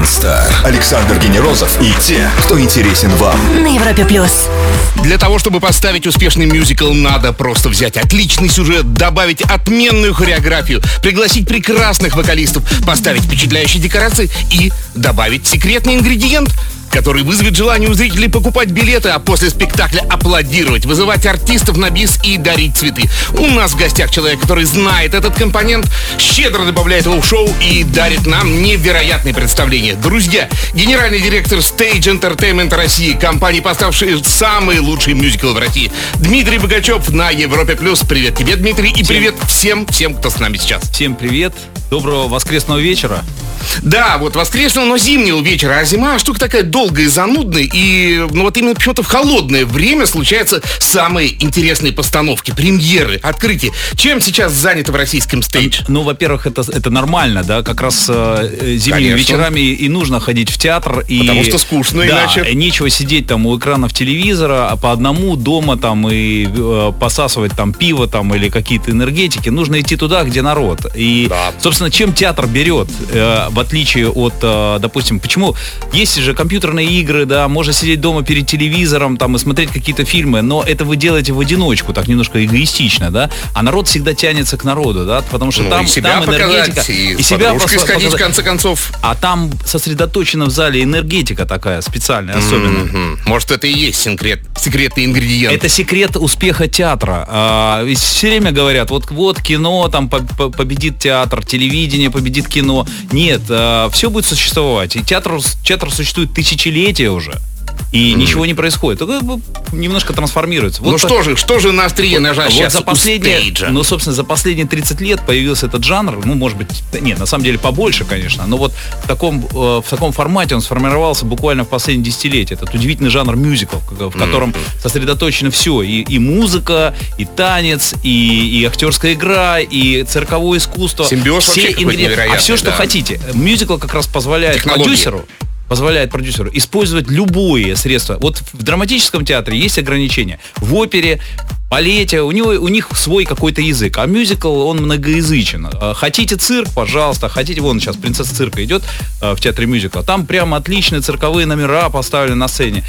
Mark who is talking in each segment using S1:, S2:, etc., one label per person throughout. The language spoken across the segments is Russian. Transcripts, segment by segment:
S1: Weekend Star. Александр Генерозов и те, кто интересен вам.
S2: На Европе плюс.
S3: Для того, чтобы поставить успешный мюзикл, надо просто взять отличный сюжет, добавить отменную хореографию, пригласить прекрасных вокалистов, поставить впечатляющие декорации и добавить секретный ингредиент — который вызовет желание у зрителей покупать билеты, а после спектакля аплодировать, вызывать артистов на бис и дарить цветы. У нас в гостях человек, который знает этот компонент, щедро добавляет его в шоу и дарит нам невероятные представления. Друзья, генеральный директор Stage Entertainment России, компании, поставшей самые лучшие мюзиклы в России, Дмитрий Богачев на Европе+. плюс. Привет тебе, Дмитрий, и привет всем, всем, кто с нами сейчас.
S4: Всем привет. Доброго воскресного вечера.
S3: Да, вот воскресного, но зимнего вечера. А зима штука такая долгая и занудная. И ну вот именно почему-то в холодное время случаются самые интересные постановки, премьеры, открытия. Чем сейчас занято в российском стейдж?
S4: Ну, во-первых, это, это нормально, да, как раз э, зимними Конечно. вечерами и нужно ходить в театр. И,
S3: Потому что скучно
S4: да,
S3: иначе.
S4: нечего сидеть там у экранов телевизора, а по одному дома там и э, посасывать там пиво там или какие-то энергетики. Нужно идти туда, где народ. И, да. собственно, чем театр берет? Э, в отличие от, э, допустим, почему есть же компьютерные игры, да, можно сидеть дома перед телевизором там и смотреть какие-то фильмы, но это вы делаете в одиночку, так немножко эгоистично, да, а народ всегда тянется к народу, да, потому что ну, там,
S3: и себя
S4: там энергетика.
S3: И, и себя сходить, показать. в конце концов.
S4: А там сосредоточена в зале энергетика такая специальная, особенно. Mm-hmm.
S3: Может, это и есть секрет, секретный ингредиент.
S4: Это секрет успеха театра. А, все время говорят, вот, вот кино, там победит театр, телевидение победит кино. Нет, э, все будет существовать. И театр, театр существует тысячелетия уже и mm. ничего не происходит. Только немножко трансформируется.
S3: Вот ну что же, что же на острие вот, ножа вот сейчас
S4: за последние, Ну, собственно, за последние 30 лет появился этот жанр, ну, может быть, нет, на самом деле побольше, конечно, но вот в таком, э, в таком формате он сформировался буквально в последние десятилетия. Этот удивительный жанр мюзикл, в котором mm. сосредоточено все, и, и музыка, и танец, и, и актерская игра, и цирковое искусство.
S3: Симбиоз все ингредиенты.
S4: А все, что
S3: да.
S4: хотите. Мюзикл как раз позволяет
S3: Технологии.
S4: продюсеру позволяет продюсеру использовать любые средства. Вот в драматическом театре есть ограничения. В опере, балете, у, него, у них свой какой-то язык, а мюзикл, он многоязычен. А, хотите цирк, пожалуйста, хотите, вон сейчас принцесса цирка идет э, в театре мюзикла, там прям отличные цирковые номера поставлены на сцене.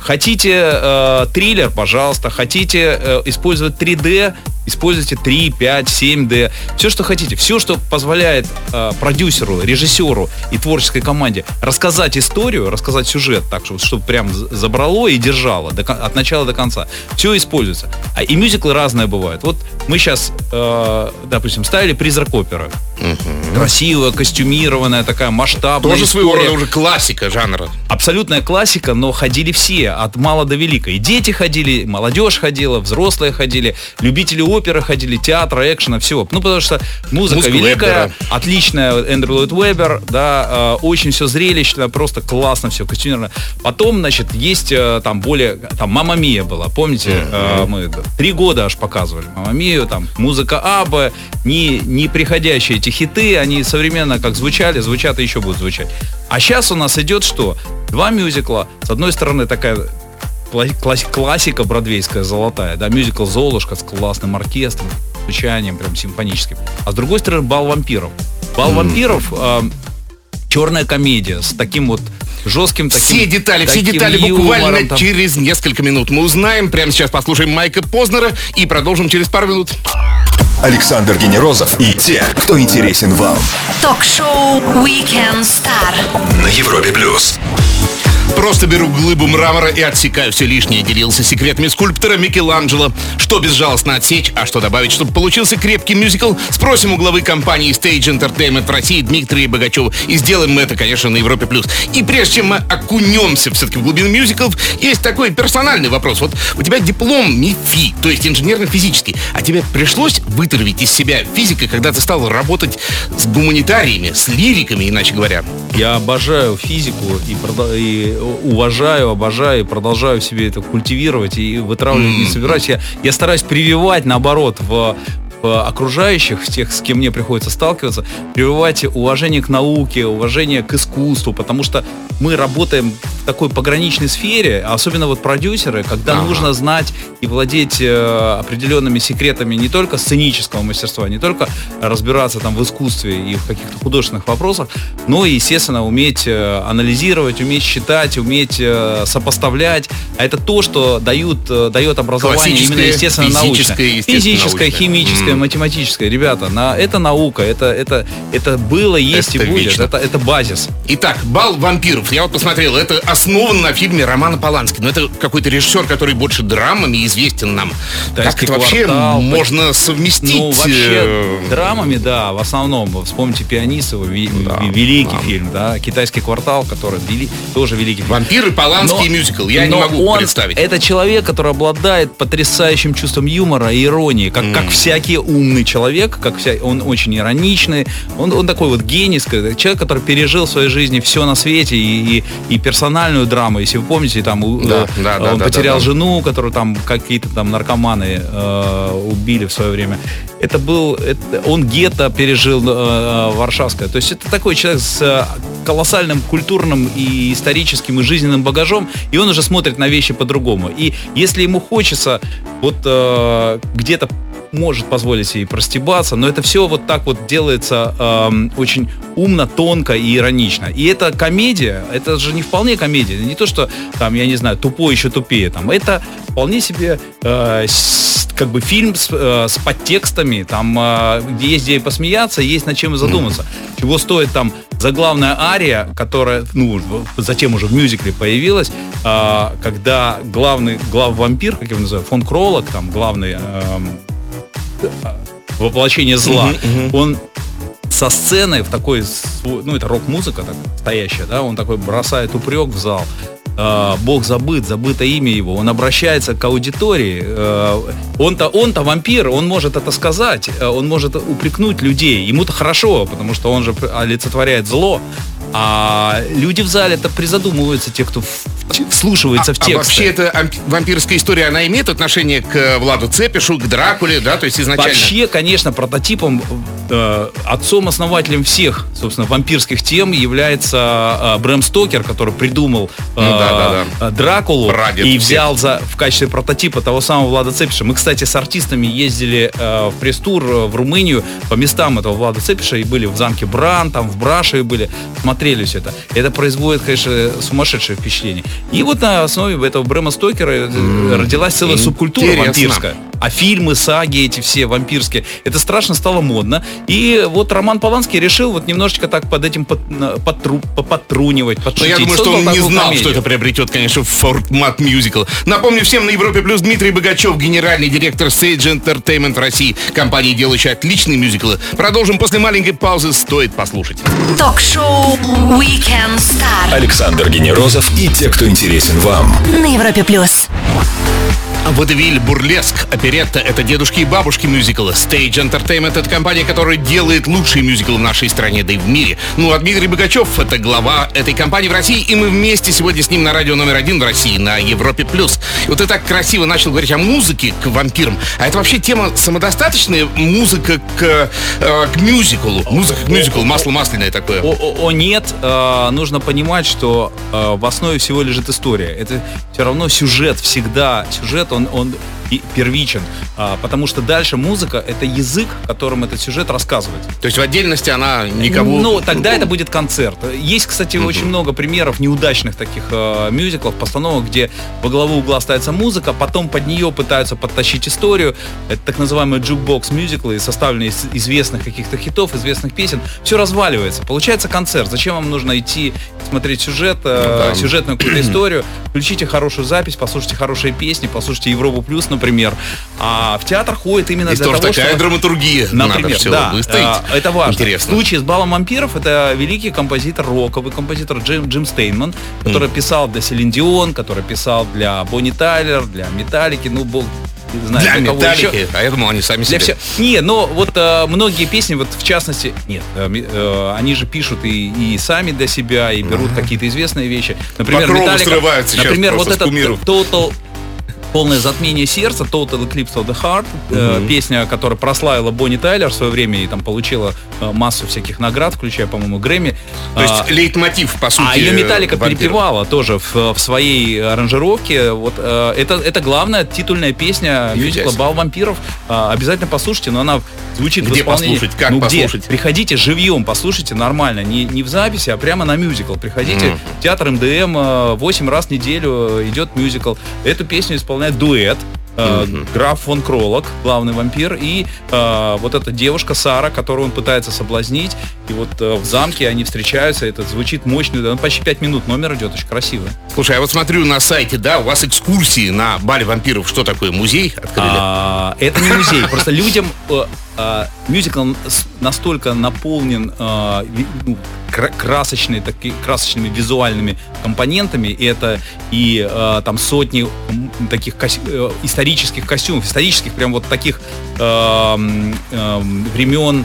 S4: Хотите э, триллер, пожалуйста, хотите э, использовать 3D, используйте 3, 5, 7D, все, что хотите, все, что позволяет э, продюсеру, режиссеру и творческой команде рассказать историю, рассказать сюжет так, чтобы, чтобы прям забрало и держало до, от начала до конца. Все используется. А и мюзиклы разные бывают. Вот мы сейчас, э, допустим, ставили «Призрак оперы». Угу. Красивая, костюмированная, такая масштабная
S3: Тоже своего рода уже классика жанра.
S4: Абсолютная классика, но ходили все, от мала до велика. И дети ходили, молодежь ходила, взрослые ходили, любители оперы ходили, театра, экшена, всего. Ну, потому что музыка Музыка великая, Вебера. отличная, Эндрю Ллойд Вебер, да, э, очень все зрелищно, просто классно все, костюмировано. Потом, значит, есть э, там более, там «Мама Мия» была, помните, mm-hmm. мы Три года аж показывали. Мама Мию, там, музыка Аба, не, не приходящие эти хиты, они современно как звучали, звучат и еще будут звучать. А сейчас у нас идет что? Два мюзикла. С одной стороны, такая классика бродвейская золотая, да, мюзикл «Золушка» с классным оркестром, звучанием прям симфоническим. А с другой стороны, «Бал вампиров». «Бал вампиров» э, черная комедия с таким вот жестким таким...
S3: Все детали, все детали буквально там. через несколько минут мы узнаем. Прямо сейчас послушаем Майка Познера и продолжим через пару минут.
S1: Александр Генерозов и те, кто интересен вам.
S2: Ток-шоу Weekend Star
S1: на Европе плюс.
S3: Просто беру глыбу мрамора и отсекаю все лишнее. Делился секретами скульптора Микеланджело. Что безжалостно отсечь, а что добавить, чтобы получился крепкий мюзикл, спросим у главы компании Stage Entertainment в России Дмитрия Богачева. И сделаем мы это, конечно, на Европе+. плюс. И прежде чем мы окунемся все-таки в глубину мюзиклов, есть такой персональный вопрос. Вот у тебя диплом МИФИ, то есть инженерно-физический, а тебе пришлось вытравить из себя физика, когда ты стал работать с гуманитариями, с лириками, иначе говоря?
S4: Я обожаю физику и, и уважаю, обожаю и продолжаю себе это культивировать и вытравливать, не собираюсь. Я, я стараюсь прививать, наоборот, в окружающих, тех, с кем мне приходится сталкиваться, прививать уважение к науке, уважение к искусству, потому что мы работаем в такой пограничной сфере, особенно вот продюсеры, когда
S3: Ага.
S4: нужно знать и владеть э, определенными секретами не только сценического мастерства, не только разбираться там в искусстве и в каких-то художественных вопросах, но и, естественно, уметь э, анализировать, уметь считать, уметь э, сопоставлять. А это то, что дают, э, дает образование именно естественно научное.
S3: физическое, естественно-научное.
S4: Физическое, химическое. Математическое. Ребята, на, это наука, это, это, это было, есть
S3: Это
S4: и будет.
S3: вечно.
S4: Это, это базис.
S3: Итак, «Бал вампиров». Я вот посмотрел, это основано на фильме Романа Полански. Но это какой-то режиссер, который больше драмами известен нам. как
S4: «Тайский
S3: это вообще
S4: квартал»,
S3: можно совместить?
S4: Ну, вообще,
S3: э,
S4: драмами, да, в основном. Вспомните ви-
S3: Да,
S4: великий
S3: да.
S4: фильм, да, «Китайский квартал», который вели- тоже великий фильм.
S3: Вампиры, Поланский и мюзикл. Я не
S4: но
S3: могу
S4: он-
S3: представить.
S4: Это человек, который обладает потрясающим чувством юмора и иронии, как, как всякий умный человек, как вся, он очень ироничный, он, он такой вот гений, сказать, человек, который пережил в своей жизни все на свете и, и, и персональную драму, если вы помните, там
S3: Да,
S4: э,
S3: да, да,
S4: он
S3: да,
S4: потерял
S3: да, да.
S4: жену, которую там какие-то там наркоманы э, убили в свое время. Это был, это- он гетто пережил э, Варшавское. То есть это такой человек с э, колоссальным культурным и историческим и жизненным багажом, и он уже смотрит на вещи по-другому. И если ему хочется вот э, где-то может позволить себе простебаться, но это все вот так вот делается эм, очень умно, тонко и иронично. И это комедия, это же не вполне комедия, не то, что там, я не знаю, тупой еще тупее, там, это вполне себе э, как бы фильм с, э, с подтекстами, там, э, где есть где и посмеяться, есть над чем и задуматься. Чего стоит там заглавная ария, которая, ну, затем уже в мюзикле появилась, э, когда главный, глав вампир, как его называют, фон Кролок, там, главный эм, воплощение зла, он со сцены в такой, ну это рок-музыка так, настоящая, да, он такой бросает упрек в зал. Э, Бог забыт, забыто имя его. Он обращается к аудитории. Э, Он-то, он-то вампир, он может это сказать, э, он может упрекнуть людей. Ему-то хорошо, потому что он же олицетворяет зло. А люди в зале-то призадумываются, те, кто в- вслушивается в
S3: А
S4: текст.
S3: вообще эта амп- вампирская история, она имеет отношение к э, Владу Цепишу, к Дракуле, да, то есть изначально?
S4: Вообще, конечно, прототипом, э, отцом-основателем всех, собственно, вампирских тем является э, Брэм Стокер, который придумал э,
S3: Ну да, да,
S4: э, Дракулу
S3: Прадед
S4: и
S3: всех.
S4: взял за, в качестве прототипа того самого Влада Цепиша. Мы, кстати, с артистами ездили э, в пресс-тур э, в Румынию по местам этого Влада Цепиша и были в замке Бран, там в Брашеве были, смотрели все это. Это производит, конечно, сумасшедшее впечатление. И вот на основе этого Брэма Стокера э, родилась целая субкультура вампирская. А фильмы, саги эти все вампирские, это страшно стало модно. И вот Роман Поланский решил вот немножечко так под этим под, подтру- подтрунивать,
S3: Но
S4: подшутить.
S3: я думаю, что он не знал,
S4: комедию.
S3: что это приобретет, конечно, формат мюзикл. Напомню всем, на Европе Плюс Дмитрий Богачев, генеральный директор Sage Entertainment в России, компании, делающей отличные мюзиклы. Продолжим после маленькой паузы, стоит послушать.
S2: Ток-шоу Weekend Star
S1: Александр Генерозов и те, кто интересен вам.
S2: на Европе плюс.
S3: Водевиль, бурлеск, оперетта — это дедушки и бабушки мюзикла. Stage Entertainment — это компания, которая делает лучшие мюзиклы в нашей стране, да и в мире. Ну, а Дмитрий Богачев — это глава этой компании в России, и мы вместе сегодня с ним на радио номер один в России, на Европе+. плюс. И вот ты так красиво начал говорить о музыке к вампирам. А это вообще тема самодостаточная? Музыка к, э, к мюзиклу? Музыка к мюзиклу, масло масляное такое.
S4: О, о- о, нет, э, нужно понимать, что э, в основе всего лежит история. Это все равно сюжет всегда. Сюжет, он, он и первичен. А, потому что дальше музыка — это язык, которым этот сюжет рассказывает.
S3: То есть в отдельности она никого...
S4: Ну, тогда это будет концерт. Есть, кстати, очень много примеров неудачных таких э, мюзиклов, постановок, где во главу угла ставится музыка, потом под нее пытаются подтащить историю. Это так называемые jukebox мюзиклы, составленные из известных каких-то хитов, известных песен. Все разваливается. Получается концерт. Зачем вам нужно идти смотреть сюжет, э,
S3: Ну да.
S4: сюжетную какую-то историю? Включите хорошую запись, послушайте хорошие песни, послушайте Европу плюс, например. А в театр ходит именно
S3: Здесь
S4: для
S3: тоже
S4: того,
S3: такая
S4: чтобы...
S3: драматургия. Надо
S4: Например,
S3: все
S4: да, а, это важно.
S3: Интересно.
S4: В случае с балом вампиров это великий композитор роковый композитор Джим, Джим Стейнман, который писал для Селин Дион, который писал для Бонни Тайлер, для Металлики, ну бог знает
S3: Для
S4: еще.
S3: металлики, а я думал, они сами
S4: Для
S3: себе.
S4: все. Не, но вот э, многие песни, вот в частности, нет, э, э, они же пишут и, и сами для себя, и берут какие-то известные вещи. Например,
S3: По крову
S4: Металлика, например, вот этот. Total Полное затмение сердца, Total Eclipse of the Heart, э, песня, которая прославила Бонни Тайлер в свое время и там получила э, массу всяких наград, включая, по-моему, Грэмми.
S3: То есть
S4: А,
S3: лейтмотив, по сути.
S4: а ее Металлика
S3: вампиров.
S4: перепевала тоже в, в своей аранжировке. Вот э, это, это главная титульная песня мюзикла. «Бал вампиров». А, обязательно послушайте, но она звучит в
S3: Где
S4: исполнении...
S3: послушать? Как
S4: ну, где?
S3: послушать?
S4: Приходите живьем, послушайте нормально, не, не в записи, а прямо на мюзикл. Приходите в театр МДМ, э, 8 раз в неделю э, идет мюзикл. Эту песню исполняет дуэт. э, Граф фон Кролок, главный вампир, и э, вот эта девушка Сара, которую он пытается соблазнить. И вот э, в замке они встречаются, это звучит мощно, да, ну, почти 5 минут номер идет, очень красиво.
S3: Слушай, я вот смотрю на сайте, да, у вас экскурсии на бале вампиров. Что такое, музей открыли?
S4: А, это не музей, просто людям э, э, мюзикл настолько наполнен э, ну, кра- красочной, таки, красочными визуальными компонентами, и это и э, там сотни таких кос- исторических костюмов, исторических прям вот таких э, времен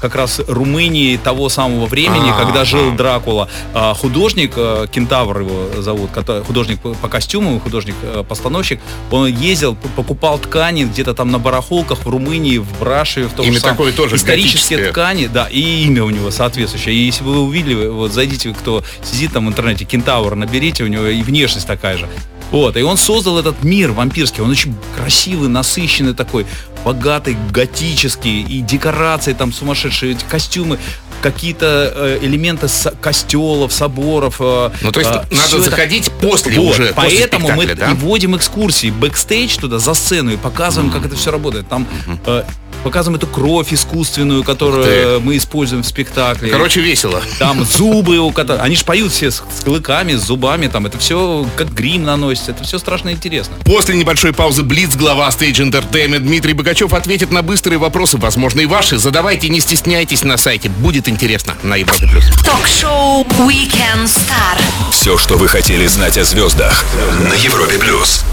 S4: как раз Румынии того самого времени,
S3: А,
S4: когда жил. Дракула. А, Художник, э, Кентавр его зовут, художник по костюму, художник-постановщик, он ездил, покупал ткани где-то там на барахолках в Румынии, в Брашеве, в том
S3: Имя
S4: же самом.
S3: такое тоже
S4: Исторические ткани, да, и имя у него соответствующее. И если вы увидели, вот зайдите, кто сидит там в интернете, Кентавр, наберите, у него и внешность такая же. Вот, и он создал этот мир вампирский, он очень красивый, насыщенный такой, богатый, готический, и декорации там сумасшедшие, эти костюмы, какие-то э, элементы с- костелов, соборов. э,
S3: Ну, то есть
S4: э,
S3: надо
S4: всё это-
S3: заходить после
S4: Вот,
S3: уже, после
S4: Поэтому мы
S3: спектакля, да?
S4: и вводим экскурсии, бэкстейдж туда, за сцену, и показываем, как это все работает. Там э, показываем эту кровь искусственную, которую мы используем в спектакле.
S3: Короче, весело.
S4: Там зубы у которых... Они же поют все с, с клыками, с зубами, там это все как грим наносится, это все страшно интересно.
S3: После небольшой паузы Блиц, глава Stage Entertainment Дмитрий Богачев ответит на быстрые вопросы, возможно, и ваши. Задавайте, не стесняйтесь на сайте. Будет интересно на Европе+. плюс.
S2: Ток-шоу Weekend Star.
S1: Все, что вы хотели знать о звездах на Европе плюс.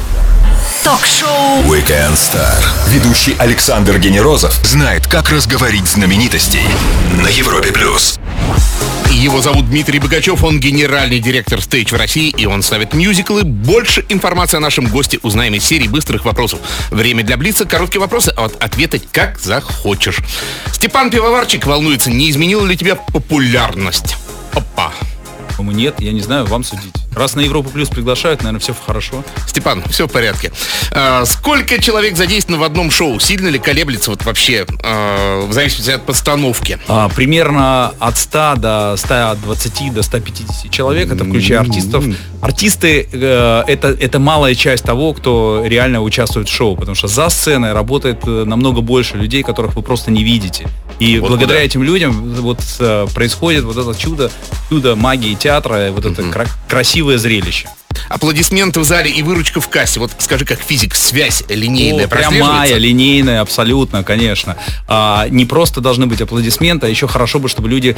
S2: Ток-шоу
S1: Weekend Star. Ведущий Александр Генерозов знает, как разговорить знаменитостей на Европе плюс.
S3: Его зовут Дмитрий Богачев, он генеральный директор Stage в России, и он ставит мюзиклы. Больше информации о нашем госте узнаем из серии быстрых вопросов. Время для Блица, короткие вопросы, а вот ответить как захочешь. Степан Пивоварчик волнуется, не изменила ли тебя популярность? Опа.
S4: По-моему, нет, я не знаю, вам судить. Раз на Европу Плюс приглашают, наверное, все хорошо.
S3: Степан, все в порядке. А, сколько человек задействовано в одном шоу? Сильно ли колеблется вот вообще, а, в зависимости от постановки?
S4: А, примерно от 100 до 120 до 150 человек, это включая артистов. Артисты э, это, это малая часть того, кто реально участвует в шоу, потому что за сценой работает э, намного больше людей, которых вы просто не видите. И
S3: Вот
S4: благодаря
S3: куда.
S4: этим людям вот э, происходит вот это чудо, чудо магии театра, вот это кра- красивое зрелище.
S3: Аплодисменты в зале и выручка в кассе. Вот скажи, как физик, связь линейная
S4: О, прямая, линейная, абсолютно, конечно. А, не просто должны быть аплодисменты, а еще хорошо бы, чтобы люди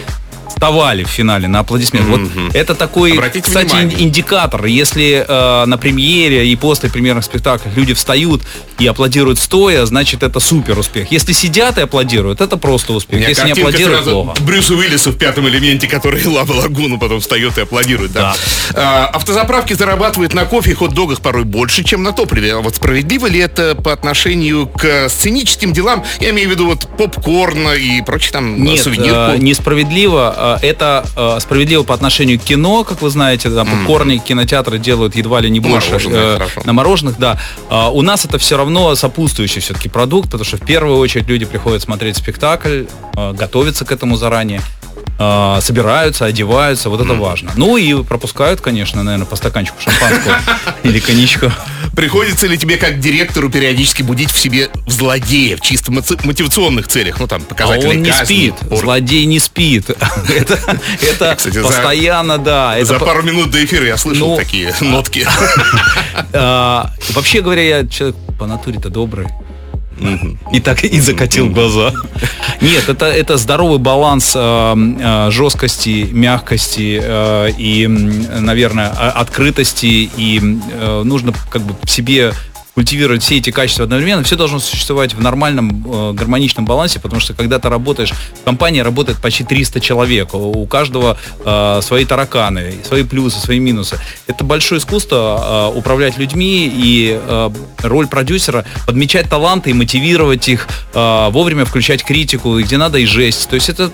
S4: вставали в финале на аплодисменты. Вот это такой,
S3: Обратите
S4: кстати,
S3: внимание.
S4: ин- индикатор. Если э, на премьере и после премьерных спектаклей люди встают и аплодируют стоя, значит это супер успех. Если сидят и аплодируют, это просто успех. Если не аплодируют, плохо.
S3: Брюсу Уиллису в пятом элементе, который Лава Лагуну потом встает и аплодирует. Да. А, автозаправки зарабатывают на кофе и хот-догах порой больше, чем на топливе. А вот справедливо ли это по отношению к сценическим делам? Я имею в виду вот попкорн и прочие там
S4: Нет,
S3: сувенирку.
S4: э, несправедливо. Э, Это э, справедливо по отношению к кино, как вы знаете, там попкорны кинотеатры делают едва ли не больше.
S3: Мороженое,
S4: э,
S3: хорошо.
S4: На мороженых, да. А У нас это все равно сопутствующий все-таки продукт, потому что в первую очередь люди приходят смотреть спектакль, э, готовятся к этому заранее. Э, собираются, одеваются, вот это важно. Ну и пропускают, конечно, наверное, по стаканчику шампанского или коньячка.
S3: Приходится ли тебе как директору периодически будить в себе в чисто моти- мотивационных целях? Ну там
S4: А
S3: показатели
S4: он не спит, злодей не спит. Это, постоянно, да.
S3: За пару минут до эфира я слышал
S4: Ну,
S3: такие нотки.
S4: А, вообще говоря, я человек по натуре-то добрый. И так и закатил глаза. Нет, это, это здоровый баланс э, э, жесткости, мягкости э, и, наверное, открытости. И э, нужно как бы себе культивировать все эти качества одновременно, все должно существовать в нормальном э, гармоничном балансе, потому что когда ты работаешь, в компании работает почти 300 человек, у каждого э, свои тараканы, свои плюсы, свои минусы. Это большое искусство э, управлять людьми и э, роль продюсера подмечать таланты и мотивировать их, э, вовремя включать критику, где надо и жесть. То есть это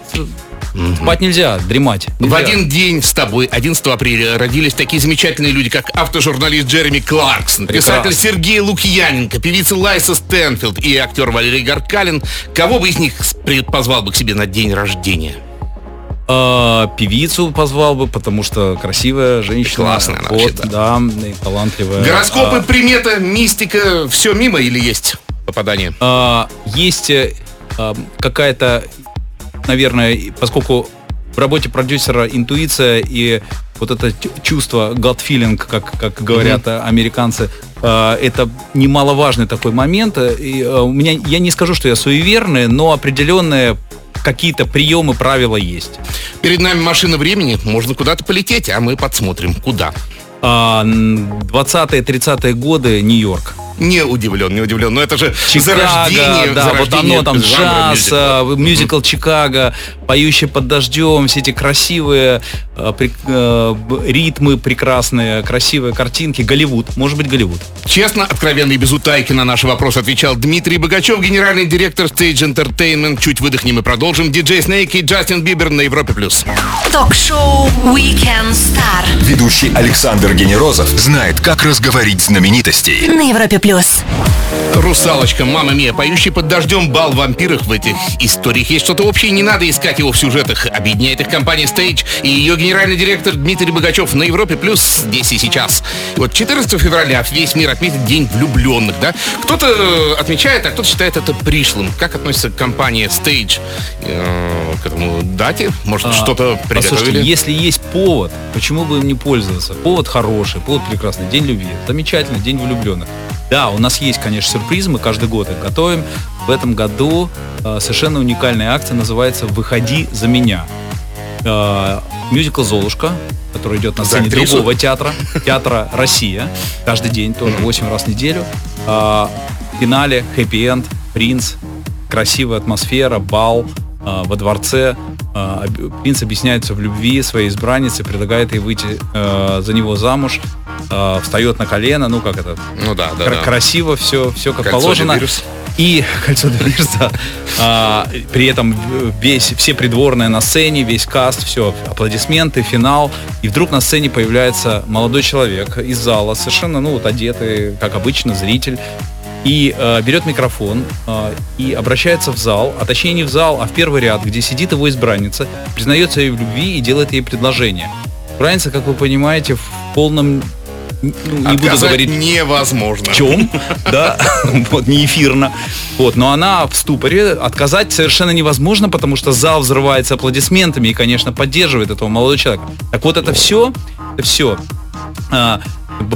S4: Спать нельзя, дремать.
S3: В один день с тобой, 11 апреля, родились такие замечательные люди, как автожурналист Джереми Кларксон, писатель Сергей Лукьяненко, певица Лайса Стэнфилд и актер Валерий Гаркалин. Кого бы из них позвал бы к себе на день рождения?
S4: А, певицу позвал бы, потому что красивая женщина.
S3: Классная она вот,
S4: да. и талантливая.
S3: Гороскопы, а, примета, мистика, все мимо или есть попадание?
S4: А, есть а, какая-то наверное, поскольку в работе продюсера интуиция и вот это чувство, gut feeling, как, как говорят mm-hmm. американцы, э, это немаловажный такой момент. И, э, у меня, я не скажу, что я суеверный, но определенные какие-то приемы, правила есть.
S3: Перед нами машина времени, можно куда-то полететь, а мы подсмотрим, куда.
S4: 20-30-е годы Нью-Йорк.
S3: Не удивлен, не удивлен. Но это же
S4: Чикаго,
S3: зарождение,
S4: да, зарождение вот оно там джаз, мюзикла, мюзикл Чикаго, поющий под дождем, все эти красивые э, при, э, ритмы прекрасные, красивые картинки. Голливуд, может быть Голливуд.
S3: Честно, откровенно и без утайки на наши вопросы отвечал Дмитрий Богачев, генеральный директор Stage Entertainment. Чуть выдохнем и продолжим. Диджей Снейк и Джастин Бибер на Европе+. плюс.
S2: Ток-шоу Weekend Star.
S1: Ведущий Александр Генерозов знает, как разговорить знаменитостей.
S2: На Европе+. Плюс.
S3: Русалочка, мама мия, поющий под дождем бал вампиров в этих историях. Есть что-то общее, не надо искать его в сюжетах. Объединяет их компания Stage и ее генеральный директор Дмитрий Богачев на Европе Плюс здесь и сейчас. И вот 14 февраля весь мир отметит День влюбленных, да? Кто-то э, отмечает, а кто-то считает это пришлым. Как относится компания Stage э, к этому дате? Может, а, что-то приготовили? Послушайте,
S4: если есть повод, почему бы им не пользоваться? Повод хороший, повод прекрасный. День любви. Замечательный, день влюбленных. Да, у нас есть, конечно, сюрпризы, мы каждый год их готовим. В этом году э, совершенно уникальная акция называется «Выходи за меня». Э, мюзикл «Золушка», который идет на сцене да, другого театра, театра «Россия», каждый день, тоже 8 раз в неделю. Э, в финале хэппи-энд, принц, красивая атмосфера, бал э, во дворце. Э, принц объясняется в любви своей избраннице, предлагает ей выйти э, за него замуж э, встает на колено, ну как это,
S3: ну да, да,
S4: кр-
S3: да.
S4: красиво все, все как Кольцо положено. И кольцо Девирс, да. А, при этом весь, все придворные на сцене, весь каст, все, аплодисменты, финал. И вдруг на сцене появляется молодой человек из зала, совершенно, ну вот одетый, как обычно, зритель. И э, берет микрофон э, и обращается в зал, а точнее не в зал, а в первый ряд, где сидит его избранница, признается ей в любви и делает ей предложение. Избранница, как вы понимаете, в полном
S3: не буду говорить невозможно.
S4: В чем, да, вот не эфирно. Вот, но она в ступоре, отказать совершенно невозможно, потому что зал взрывается аплодисментами и, конечно, поддерживает этого молодого человека. Так вот это все, это все а,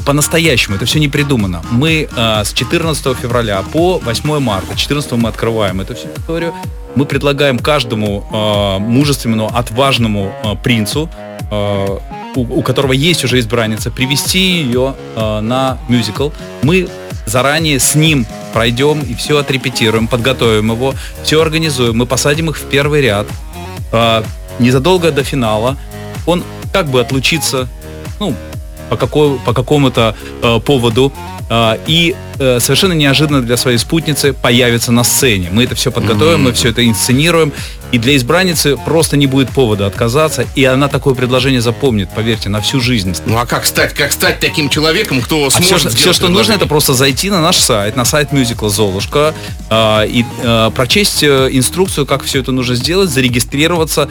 S4: по-настоящему, это все не придумано. Мы а, с 14 февраля по 8 марта, 14 мы открываем эту всю историю, мы предлагаем каждому а, мужественному, отважному а, принцу а, у, у которого есть уже избранница, привести ее э, на мюзикл. Мы заранее с ним пройдем и все отрепетируем, подготовим его, все организуем, мы посадим их в первый ряд. Э, незадолго до финала он как бы отлучится, ну, по, какой, по какому-то э, поводу, и э, совершенно неожиданно для своей спутницы появится на сцене. Мы это все подготовим, мы все это инсценируем, и для избранницы просто не будет повода отказаться, и она такое предложение запомнит, поверьте, на всю жизнь.
S3: Ну а как стать, как стать таким человеком, кто а сможет
S4: все, все, что нужно, это просто зайти на наш сайт, на сайт мюзикла «Золушка», э, и э, прочесть э, инструкцию, как все это нужно сделать, зарегистрироваться,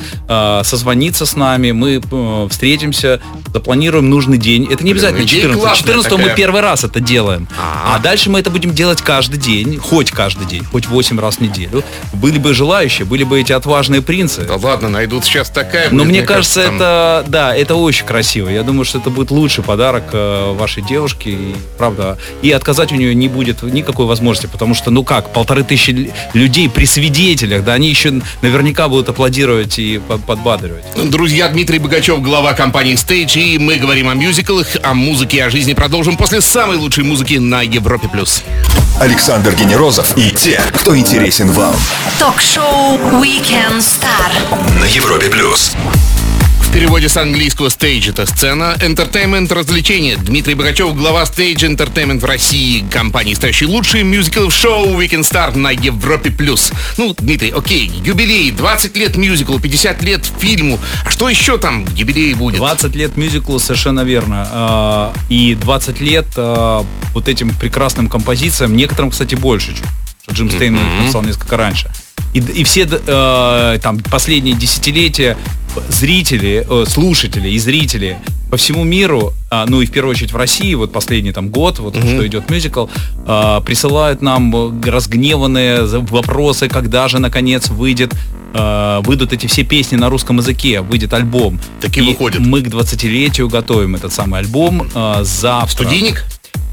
S4: созвониться с нами, мы э, встретимся, запланируем нужный день. Это не обязательно 14 14 мы первый раз это делаем. А-а-а. А дальше мы это будем делать каждый день, хоть каждый день, хоть 8 раз в неделю. Были бы желающие, были бы эти отважные принцы.
S3: Да ладно, найдут сейчас такая.
S4: Но мне кажется, кажется это, да, это очень красиво. Я думаю, что это будет лучший подарок э, вашей девушке. И, правда. И отказать у нее не будет никакой возможности, потому что, ну как, полторы тысячи людей при свидетелях, да, они еще наверняка будут аплодировать и подбадривать.
S3: Друзья, Дмитрий Богачев, глава компании Stage, и мы говорим о мюзиклах, о музыке, о жизни продолжим после самой лучшей музыки музыки на Европе+. плюс.
S1: Александр Генерозов и те, кто интересен вам.
S2: Ток-шоу Weekend Star
S1: На Европе+. плюс.
S3: В переводе с английского «стейдж» — это сцена, «entertainment» — развлечение. Дмитрий Богачев, глава «Stage Entertainment» в России, компании, ставящей лучшие мюзиклы в шоу «Weekend Star» на Европе+. плюс. Ну, Дмитрий, окей, юбилей, 20 лет мюзиклу, 50 лет фильму. А что еще там в юбилее будет?
S4: 20 лет мюзиклу, совершенно верно. А, И 20 лет а, вот этим прекрасным композициям, некоторым, кстати, больше, чем что Джим Стейн написал несколько раньше. И, и все э, там последние десятилетия зрители, э, слушатели и зрители по всему миру, а, ну и в первую очередь в России, вот последний там год, вот что идет мюзикл, а, присылают нам э, разгневанные вопросы, когда же наконец выйдет а, выйдут эти все песни на русском языке, выйдет альбом.
S3: Так и выходит.
S4: Мы к 20-летию готовим этот самый альбом завтра.
S3: Студийник?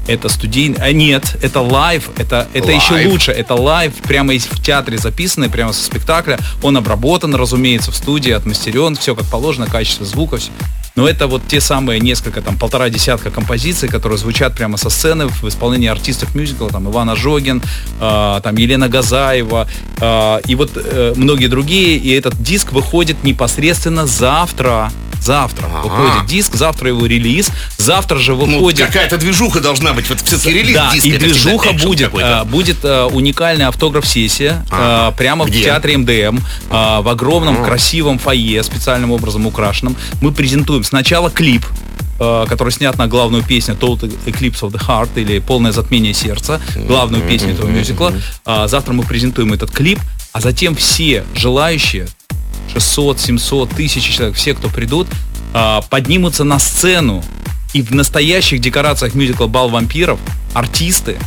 S4: Это студийный... А нет, это live, это, это еще
S3: Live.
S4: лучше. Это live, прямо из в театре записанный, прямо со спектакля. Он обработан, разумеется, в студии, отмастерен, все как положено, качество звука, все. Но это вот те самые несколько, там, полтора десятка композиций, которые звучат прямо со сцены в исполнении артистов мюзикла, там, Иван Ожогин, а, там, Елена Газаева, а, и вот э, многие другие. И этот диск выходит непосредственно завтра. Завтра
S3: Ага.
S4: выходит диск, завтра его релиз, завтра же
S3: Ну,
S4: выходит...
S3: какая-то движуха должна быть. Вот все-таки релиз
S4: Да,
S3: диска,
S4: и движуха будет. а, будет а, уникальная автограф-сессия а, прямо
S3: Где?
S4: в театре МДМ, а, в огромном красивом фойе, специальным образом украшенном. Мы презентуем сначала клип, а, который снят на главную песню Total Eclipse of the Heart или Полное затмение сердца, главную песню этого мюзикла. А, Завтра мы презентуем этот клип, а затем все желающие 600, 700, тысячи человек, все, кто придут, а, поднимутся на сцену. И в настоящих декорациях мюзикла «Бал вампиров» артисты,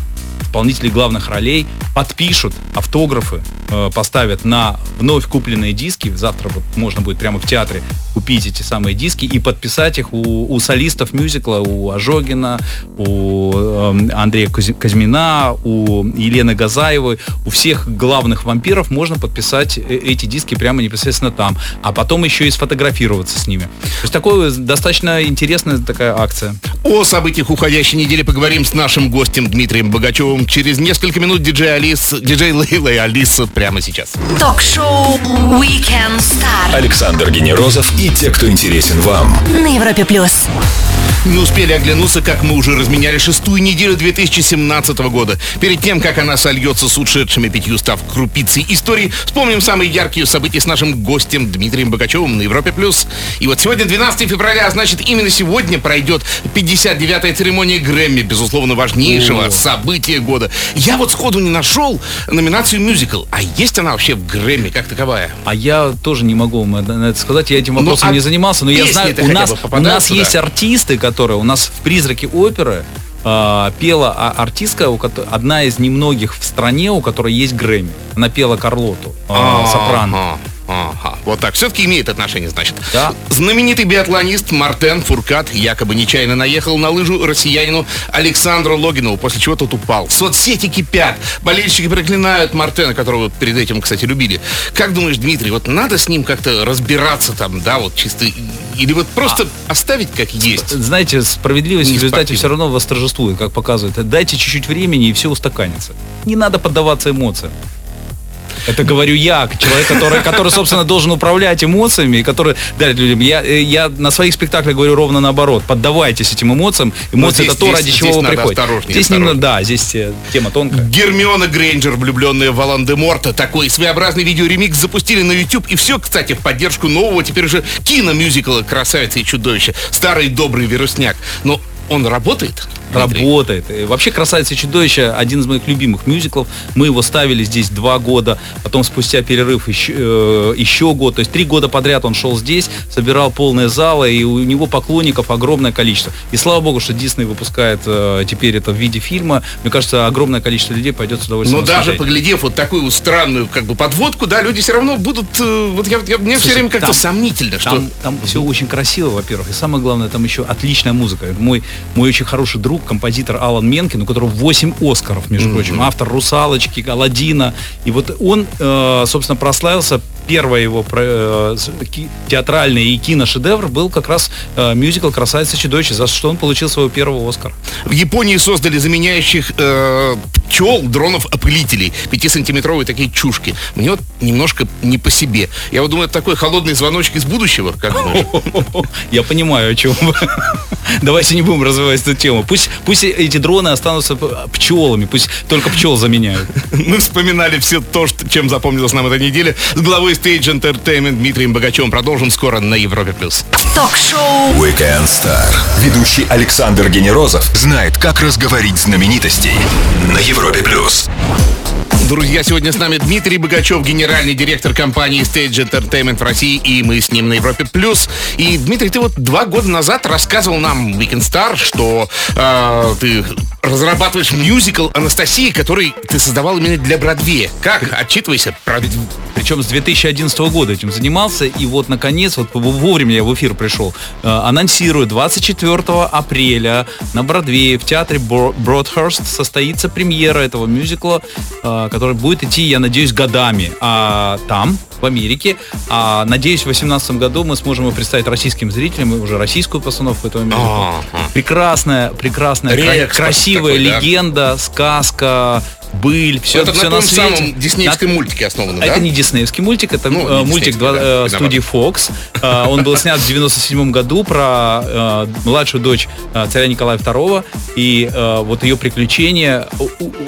S4: исполнители главных ролей подпишут автографы, э, поставят на вновь купленные диски. Завтра вот можно будет прямо в театре купить эти самые диски и подписать их у, у солистов мюзикла, у Ожогина, у эм, Андрея Казьмина, у Елены Газаевой, у всех главных вампиров можно подписать э- эти диски прямо непосредственно там, а потом еще и сфотографироваться с ними. То есть такое достаточно интересная такая акция.
S3: О событиях уходящей недели поговорим с нашим гостем Дмитрием Богачевым через несколько минут диджей Алис, диджей Лейла и Алиса прямо сейчас.
S2: Ток-шоу Weekend Star
S1: Александр Генерозов и те, кто интересен вам.
S2: на Европе плюс.
S3: Не успели оглянуться, как мы уже разменяли шестую неделю 2017 года. Перед тем, как она сольется с ушедшими пятью став крупицей истории, вспомним самые яркие события с нашим гостем Дмитрием Богачевым на Европе+. плюс. И вот сегодня 12 февраля, а значит именно сегодня пройдет 59-я церемония Грэмми, безусловно, важнейшего события года. Я вот сходу не нашел номинацию мюзикл. А есть она вообще в Грэмми как таковая?
S4: А я тоже не могу вам на это сказать, я этим
S3: Ну,
S4: вопросом
S3: а
S4: не занимался, но я знаю, у нас, у нас есть артисты, которые у нас в «Призраке оперы» а, пела а, артистка, у кото- одна из немногих в стране, у которой есть Грэмми. Она пела Карлоту, а, сопрано.
S3: Ага. Вот так. Все-таки имеет отношение, значит.
S4: Да.
S3: Знаменитый биатлонист Мартен Фуркат якобы нечаянно наехал на лыжу россиянину Александру Логинову, после чего тот упал. Соцсети кипят. Болельщики проклинают Мартена, которого перед этим, кстати, любили. Как думаешь, Дмитрий, вот надо с ним как-то разбираться там, да, вот чисто... Или вот просто оставить как есть?
S4: Знаете, справедливость в результате все равно восторжествует, как показывает. Дайте чуть-чуть времени, и все устаканится. Не надо поддаваться эмоциям. Это говорю я, человек, который, который, собственно, должен управлять эмоциями, который дарит людям. Я, э, я на своих спектаклях говорю ровно наоборот. Поддавайтесь этим эмоциям. Эмоции
S3: здесь-
S4: это то,
S3: здесь-
S4: ради чего
S3: здесь
S4: вы приходите. здесь немного, да, здесь э, тема тонкая.
S3: Гермиона Грейнджер, влюбленная в Волан-де-Морта. Такой своеобразный видеоремикс запустили на YouTube. И все, кстати, в поддержку нового теперь уже киномюзикла «Красавица и чудовище». Старый добрый вирусняк. Но он работает? Дмитрий?
S4: Работает. И Вообще «Красавица и чудовище» один из моих любимых мюзиклов. Мы его ставили здесь два года, потом спустя перерыв еще, э, еще год. То есть три года подряд он шел здесь, собирал полные залы, и у него поклонников огромное количество. И слава богу, что Дисней выпускает э, теперь это в виде фильма. Мне кажется, огромное количество людей пойдет с удовольствием
S3: Но даже
S4: смотреть.
S3: поглядев вот такую странную как бы подводку, да, люди все равно будут... э, вот я, я- мне все
S4: Слушай,
S3: время как-то
S4: там-
S3: сомнительно, что...
S4: Там, там все очень красиво, во-первых. И самое главное, там еще отличная музыка. Мой, мой очень хороший друг, композитор Алан Менкин, у которого 8 Оскаров, между прочим. Автор «Русалочки», «Аладдина». И вот он, э, собственно, прославился первый его э, театральный и киношедевр был как раз э, мюзикл «Красавица чудовище», за что он получил своего первого Оскара.
S3: В Японии создали заменяющих э, пчел дронов-опылителей. Пятисантиметровые такие чушки. Мне вот немножко не по себе. Я вот думаю, это такой холодный звоночек из будущего. Как
S4: Я понимаю, о чем вы. Давайте не будем развивать эту тему. Пусть, пусть эти дроны останутся пчелами, пусть только пчел заменяют.
S3: Мы вспоминали все то, что, чем запомнилась нам эта неделя с главой Stage Entertainment Дмитрием Богачевым. Продолжим скоро на Европе+. плюс.
S2: Ток-шоу
S1: Weekend Star. Ведущий Александр Генерозов знает, как разговорить знаменитостей на Европе+. Плюс.
S3: Друзья, сегодня с нами Дмитрий Богачев, генеральный директор компании Stage Entertainment в России, и мы с ним на Европе Плюс. И, Дмитрий, ты вот два года назад рассказывал нам Weekend Star, что э, ты разрабатываешь мюзикл Анастасии, который ты создавал именно для Бродвея. Как? Отчитывайся.
S4: Причем с 2011 года этим занимался, и вот, наконец, вот вовремя я в эфир пришел, э, анонсирую, 24 апреля на Бродвее в театре Бродхерст состоится премьера этого мюзикла, э, который будет идти, я надеюсь, годами. А там, в Америке. А надеюсь, в 2018 году мы сможем его представить российским зрителям, и уже российскую постановку этого мюзикла. Прекрасная, прекрасная, кра- красивая такой, легенда, да? сказка, быль, все
S3: это,
S4: все
S3: на, на свете. самом диснеевском на... мультике основано,
S4: да? Это не диснеевский мультик, это ну, э, мультик два, да, э, студии Fox. Э, он был снят в 97 году про младшую дочь царя Николая II, и вот ее приключения,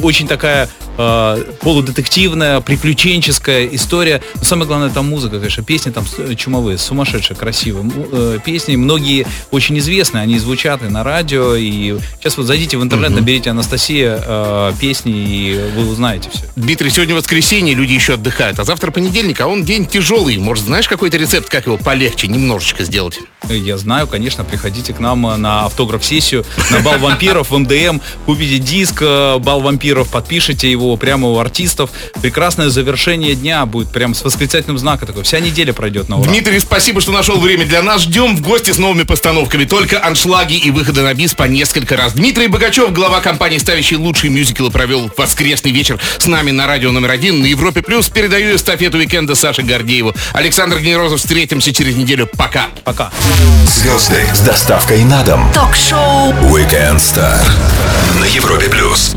S4: очень такая полудетективная, приключенческая история. Но самое главное, там музыка, конечно, песни там чумовые, сумасшедшие, красивые песни. Многие очень известны, они звучат и на радио, и сейчас вот зайдите в интернет, наберите Анастасия песни, и вы узнаете все.
S3: Дмитрий, сегодня воскресенье, люди еще отдыхают, а завтра понедельник, а он день тяжелый. Может, знаешь какой-то рецепт, как его полегче немножечко сделать?
S4: Я знаю, конечно, приходите к нам на автограф-сессию, на бал вампиров в МДМ, купите диск э, бал вампиров, подпишите его прямо у артистов. Прекрасное завершение дня будет прям с восклицательным знаком такой. Вся неделя пройдет на ура.
S3: Дмитрий, спасибо, что нашел время для нас. Ждем в гости с новыми постановками. Только аншлаги и выходы на бис по несколько раз. Дмитрий Богачев, глава компании, ставящий лучшие мюзиклы, провел воскресный вечер с нами на радио номер один на Европе Плюс. Передаю эстафету уикенда Саше Гордееву. Александр Генерозов, встретимся через неделю. Пока.
S4: Пока.
S1: Звезды с доставкой на дом.
S2: Ток-шоу
S1: Weekend Star на Европе Плюс.